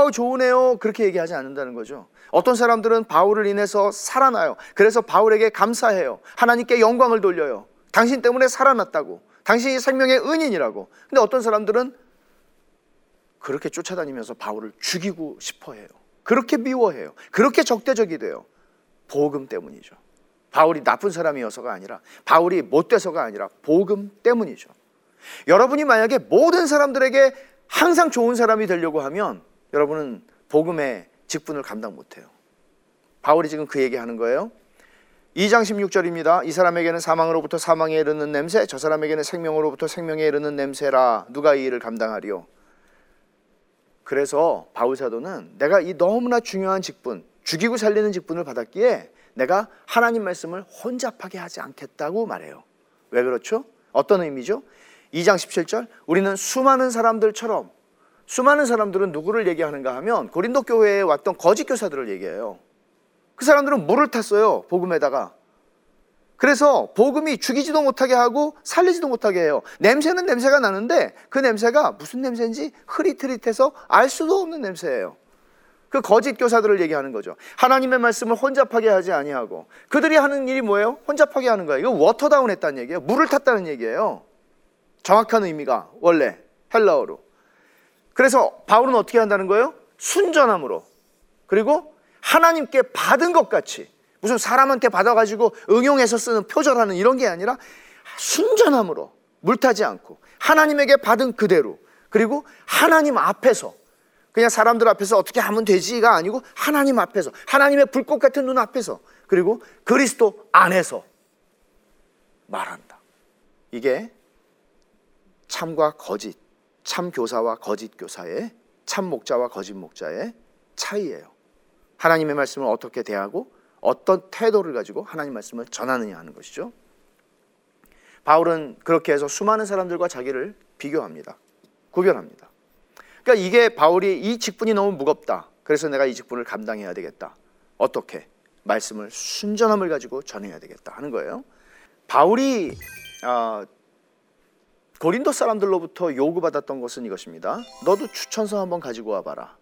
어, 좋으네요. 그렇게 얘기하지 않는다는 거죠. 어떤 사람들은 바울을 인해서 살아나요. 그래서 바울에게 감사해요. 하나님께 영광을 돌려요. 당신 때문에 살아났다고. 당신이 생명의 은인이라고. 근데 어떤 사람들은 그렇게 쫓아다니면서 바울을 죽이고 싶어 해요. 그렇게 미워해요. 그렇게 적대적이 돼요. 복음 때문이죠. 바울이 나쁜 사람이어서가 아니라 바울이 못돼서가 아니라 복음 때문이죠. 여러분이 만약에 모든 사람들에게 항상 좋은 사람이 되려고 하면 여러분은 복음의 직분을 감당 못해요. 바울이 지금 그 얘기하는 거예요. 2장 16절입니다. 이 사람에게는 사망으로부터 사망에 이르는 냄새, 저 사람에게는 생명으로부터 생명에 이르는 냄새라 누가 이 일을 감당하리요? 그래서 바울 사도는 내가 이 너무나 중요한 직분, 죽이고 살리는 직분을 받았기에 내가 하나님 말씀을 혼잡하게 하지 않겠다고 말해요. 왜 그렇죠? 어떤 의미죠? 2장 17절 우리는 수많은 사람들처럼 수많은 사람들은 누구를 얘기하는가 하면 고린도 교회에 왔던 거짓 교사들을 얘기해요. 그 사람들은 물을 탔어요. 복음에다가. 그래서 복음이 죽이지도 못하게 하고 살리지도 못하게 해요. 냄새는 냄새가 나는데 그 냄새가 무슨 냄새인지 흐릿흐릿해서 알 수도 없는 냄새예요. 그 거짓 교사들을 얘기하는 거죠. 하나님의 말씀을 혼잡하게 하지 아니하고 그들이 하는 일이 뭐예요? 혼잡하게 하는 거예요. 이거 water down 했다는 얘기예요. 물을 탔다는 얘기예요. 정확한 의미가 원래 헬라어로. 그래서 바울은 어떻게 한다는 거예요? 순전함으로. 그리고 하나님께 받은 것 같이 무슨 사람한테 받아가지고 응용해서 쓰는 표절하는 이런 게 아니라 순전함으로 물타지 않고 하나님에게 받은 그대로 그리고 하나님 앞에서 그냥 사람들 앞에서 어떻게 하면 되지가 아니고 하나님 앞에서 하나님의 불꽃 같은 눈 앞에서 그리고 그리스도 안에서 말한다. 이게 참과 거짓, 참 교사와 거짓 교사의 참 목자와 거짓 목자의 차이예요. 하나님의 말씀을 어떻게 대하고 어떤 태도를 가지고 하나님 말씀을 전하느냐 하는 것이죠. 바울은 그렇게 해서 수많은 사람들과 자기를 비교합니다. 구별합니다. 그러니까 이게 바울이 이 직분이 너무 무겁다. 그래서 내가 이 직분을 감당해야 되겠다. 어떻게? 말씀을 순전함을 가지고 전해야 되겠다 하는 거예요. 바울이 어, 고린도 사람들로부터 요구받았던 것은 이것입니다. 너도 추천서 한번 가지고 와봐라.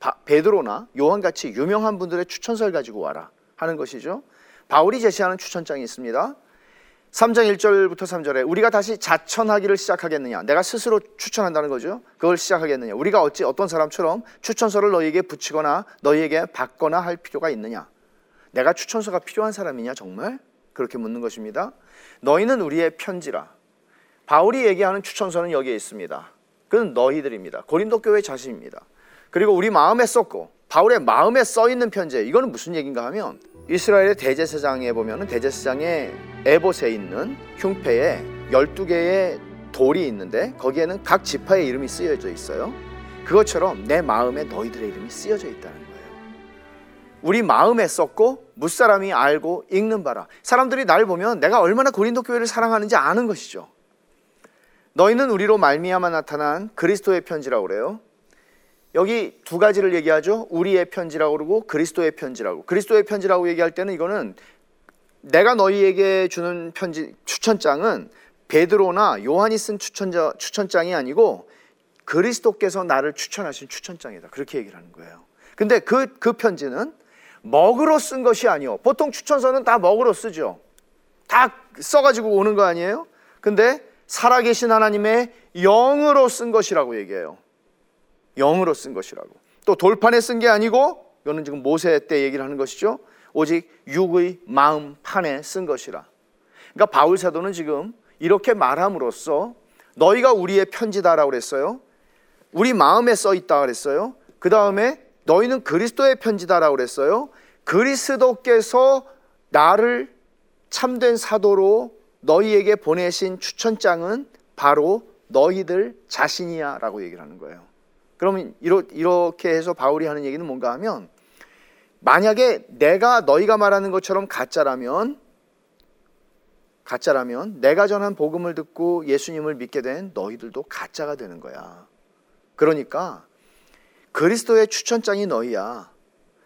바, 베드로나 요한같이 유명한 분들의 추천서를 가지고 와라 하는 것이죠. 바울이 제시하는 추천장이 있습니다. 3장 1절부터 3절에 우리가 다시 자천하기를 시작하겠느냐? 내가 스스로 추천한다는 거죠. 그걸 시작하겠느냐? 우리가 어찌 어떤 사람처럼 추천서를 너희에게 붙이거나 너희에게 받거나 할 필요가 있느냐? 내가 추천서가 필요한 사람이냐 정말? 그렇게 묻는 것입니다. 너희는 우리의 편지라. 바울이 얘기하는 추천서는 여기에 있습니다. 그는 너희들입니다. 고린도 교회 자신입니다. 그리고 우리 마음에 썼고 바울의 마음에 써 있는 편지. 이거는 무슨 얘기인가 하면 이스라엘의 대제사장에 보면은 대제사장의 에봇에 있는 흉패에 12개의 돌이 있는데 거기에는 각 지파의 이름이 쓰여져 있어요. 그것처럼 내 마음에 너희들의 이름이 쓰여져 있다는 거예요. 우리 마음에 썼고 무사람이 알고 읽는 바라. 사람들이 날 보면 내가 얼마나 고린도 교회를 사랑하는지 아는 것이죠. 너희는 우리로 말미암아 나타난 그리스도의 편지라고 그래요. 여기 두 가지를 얘기하죠. 우리의 편지라고 그러고 그리스도의 편지라고. 그리스도의 편지라고 얘기할 때는 이거는 내가 너희에게 주는 편지 추천장은 베드로나 요한이 쓴 추천자, 추천장이 아니고 그리스도께서 나를 추천하신 추천장이다. 그렇게 얘기를 하는 거예요. 근데 그, 그 편지는 먹으로 쓴 것이 아니요. 보통 추천서는 다 먹으로 쓰죠. 다 써가지고 오는 거 아니에요? 근데 살아계신 하나님의 영으로 쓴 것이라고 얘기해요. 영으로 쓴 것이라고. 또 돌판에 쓴 게 아니고 이거는 지금 모세 때 얘기를 하는 것이죠. 오직 육의 마음 판에 쓴 것이라. 그러니까 바울 사도는 지금 이렇게 말함으로써 너희가 우리의 편지다라고 그랬어요. 우리 마음에 써 있다 그랬어요. 그 다음에 너희는 그리스도의 편지다라고 그랬어요. 그리스도께서 나를 참된 사도로 너희에게 보내신 추천장은 바로 너희들 자신이야 라고 얘기를 하는 거예요. 그러면 이렇게 해서 바울이 하는 얘기는 뭔가 하면 만약에 내가 너희가 말하는 것처럼 가짜라면 가짜라면 내가 전한 복음을 듣고 예수님을 믿게 된 너희들도 가짜가 되는 거야. 그러니까 그리스도의 추천장이 너희야.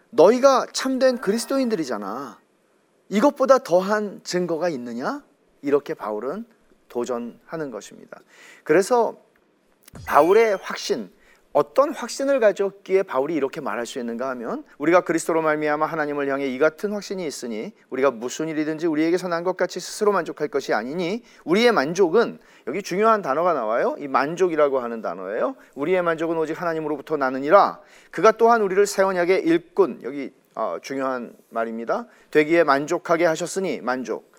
너희가 참된 그리스도인들이잖아. 이것보다 더한 증거가 있느냐? 이렇게 바울은 도전하는 것입니다. 그래서 바울의 확신, 어떤 확신을 가졌기에 바울이 이렇게 말할 수 있는가 하면 우리가 그리스도로 말미암아 하나님을 향해 이 같은 확신이 있으니 우리가 무슨 일이든지 우리에게서 난 것 같이 스스로 만족할 것이 아니니 우리의 만족은 여기 중요한 단어가 나와요. 이 만족이라고 하는 단어예요. 우리의 만족은 오직 하나님으로부터 나느니라. 그가 또한 우리를 새 언약의 일꾼 여기 어, 중요한 말입니다. 되기에 만족하게 하셨으니 만족.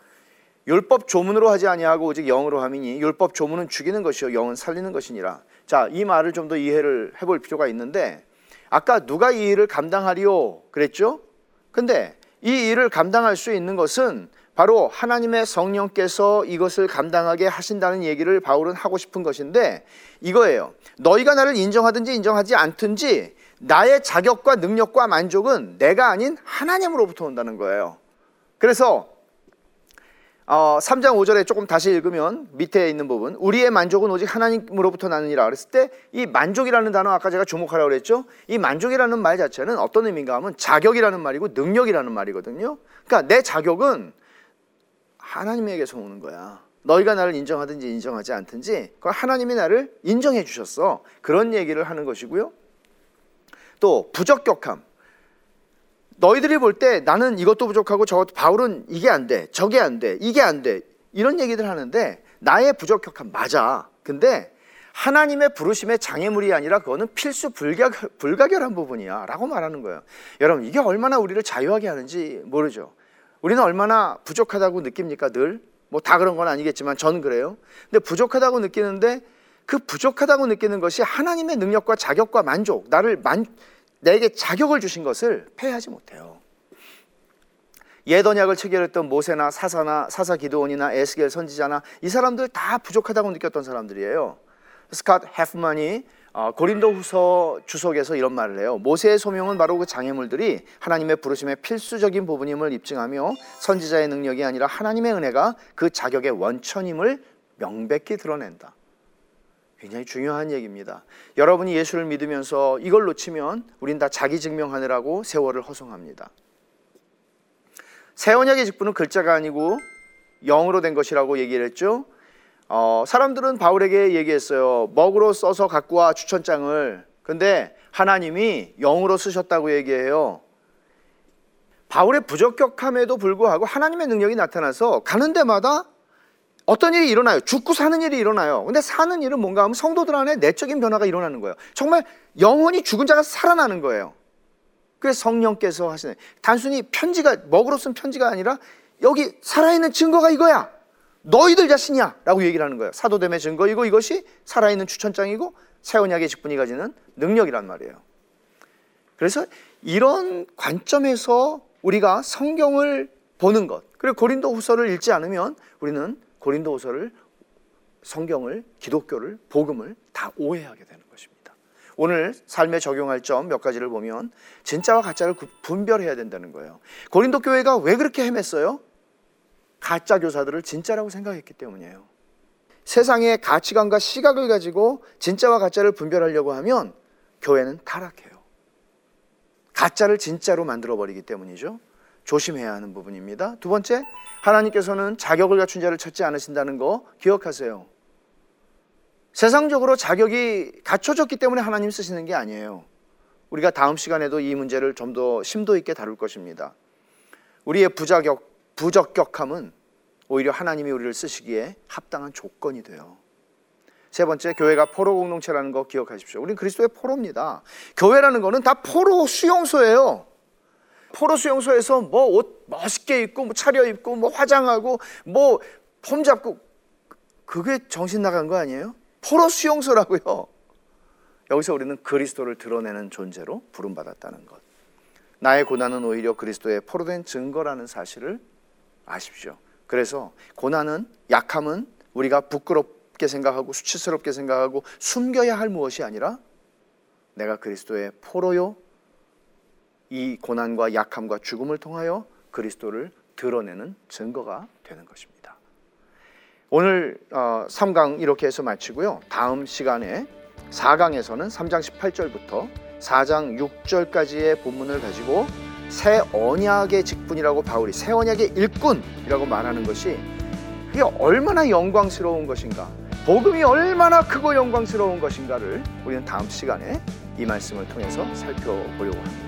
율법 조문으로 하지 아니하고 오직 영으로 함이니 율법 조문은 죽이는 것이요 영은 살리는 것이니라. 자, 이 말을 좀 더 이해를 해볼 필요가 있는데 아까 누가 이 일을 감당하리요 그랬죠? 근데 이 일을 감당할 수 있는 것은 바로 하나님의 성령께서 이것을 감당하게 하신다는 얘기를 바울은 하고 싶은 것인데 이거예요. 너희가 나를 인정하든지 인정하지 않든지 나의 자격과 능력과 만족은 내가 아닌 하나님으로부터 온다는 거예요. 그래서 어, 3장 5절에 조금 다시 읽으면 밑에 있는 부분. 우리의 만족은 오직 하나님으로부터 나느니라. 그랬을 때 이 만족이라는 단어 아까 제가 주목하라고 그랬죠? 이 만족이라는 말 자체는 어떤 의미인가 하면 자격이라는 말이고 능력이라는 말이거든요. 그러니까 내 자격은 하나님에게서 오는 거야. 너희가 나를 인정하든지 인정하지 않든지 그 하나님이 나를 인정해 주셨어. 그런 얘기를 하는 것이고요. 또 부적격함 너희들이 볼 때 나는 이것도 부족하고 저것도 바울은 이게 안 돼. 저게 안 돼. 이게 안 돼. 이런 얘기들 하는데 나의 부족함 맞아. 근데 하나님의 부르심의 장애물이 아니라 그거는 필수 불가결, 불가결한 부분이야 라고 말하는 거예요 여러분 이게 얼마나 우리를 자유하게 하는지 모르죠 우리는 얼마나 부족하다고 느낍니까 늘? 뭐 다 그런 건 아니겠지만 전 그래요 근데 부족하다고 느끼는데 그 부족하다고 느끼는 것이 하나님의 능력과 자격과 만족 나를 만, 내게 자격을 주신 것을 폐하지 못해요. 옛 언약을 체결했던 모세나 사사나 사사 기도원이나 에스겔 선지자나 이 사람들 다 부족하다고 느꼈던 사람들이에요. 스캇 헤프만이 어, 고린도후서 주석에서 이런 말을 해요. 모세의 소명은 바로 그 장애물들이 하나님의 부르심의 필수적인 부분임을 입증하며 선지자의 능력이 아니라 하나님의 은혜가 그 자격의 원천임을 명백히 드러낸다. 굉장히 중요한 얘기입니다. 여러분이 예수를 믿으면서 이걸 놓치면 우린 다 자기 증명하느라고 세월을 허송합니다. 새 언약의 직분은 글자가 아니고 영으로 된 것이라고 얘기를 했죠. 어, 사람들은 바울에게 얘기했어요. 먹으로 써서 갖고 와 추천장을. 근데 하나님이 영으로 쓰셨다고 얘기해요. 바울의 부적격함에도 불구하고 하나님의 능력이 나타나서 가는 데마다 어떤 일이 일어나요. 죽고 사는 일이 일어나요. 근데 사는 일은 뭔가 하면 성도들 안에 내적인 변화가 일어나는 거예요. 정말 영혼이 죽은 자가 살아나는 거예요. 그래서 성령께서 하시는 단순히 편지가 먹으로 쓴 편지가 아니라 여기 살아있는 증거가 이거야. 너희들 자신이야. 라고 얘기를 하는 거예요. 사도됨의 증거이고 이것이 살아있는 추천장이고 새 언약의 직분이 가지는 능력이란 말이에요. 그래서 이런 관점에서 우리가 성경을 보는 것 그리고 고린도 후서를 읽지 않으면 우리는 고린도후서를 성경을 기독교를 복음을 다 오해하게 되는 것입니다. 오늘 삶에 적용할 점 몇 가지를 보면 진짜와 가짜를 분별해야 된다는 거예요. 고린도 교회가 왜 그렇게 헤맸어요? 가짜 교사들을 진짜라고 생각했기 때문이에요. 세상의 가치관과 시각을 가지고 진짜와 가짜를 분별하려고 하면 교회는 타락해요. 가짜를 진짜로 만들어 버리기 때문이죠. 조심해야 하는 부분입니다. 두 번째, 하나님께서는 자격을 갖춘 자를 찾지 않으신다는 거 기억하세요. 세상적으로 자격이 갖춰졌기 때문에 하나님 쓰시는 게 아니에요. 우리가 다음 시간에도 이 문제를 좀 더 심도 있게 다룰 것입니다. 우리의 부자격, 부적격함은 오히려 하나님이 우리를 쓰시기에 합당한 조건이 돼요. 세 번째, 교회가 포로 공동체라는 거 기억하십시오. 우리는 그리스도의 포로입니다. 교회라는 거는 다 포로 수용소예요. 포로 수용소에서 뭐 옷 멋있게 입고 뭐 차려 입고 뭐 화장하고 뭐 폼 잡고 그게 정신 나간 거 아니에요? 포로 수용소라고요. 여기서 우리는 그리스도를 드러내는 존재로 부름받았다는 것. 나의 고난은 오히려 그리스도의 포로된 증거라는 사실을 아십시오. 그래서 고난은 약함은 우리가 부끄럽게 생각하고 수치스럽게 생각하고 숨겨야 할 무엇이 아니라 내가 그리스도의 포로요 이 고난과 약함과 죽음을 통하여 그리스도를 드러내는 증거가 되는 것입니다. 오늘 3강 어, 이렇게 해서 마치고요. 다음 시간에 4강에서는 3장 18절부터 4장 6절까지의 본문을 가지고 새 언약의 직분이라고 바울이 새 언약의 일꾼이라고 말하는 것이 그게 얼마나 영광스러운 것인가 복음이 얼마나 크고 영광스러운 것인가를 우리는 다음 시간에 이 말씀을 통해서 살펴보려고 합니다.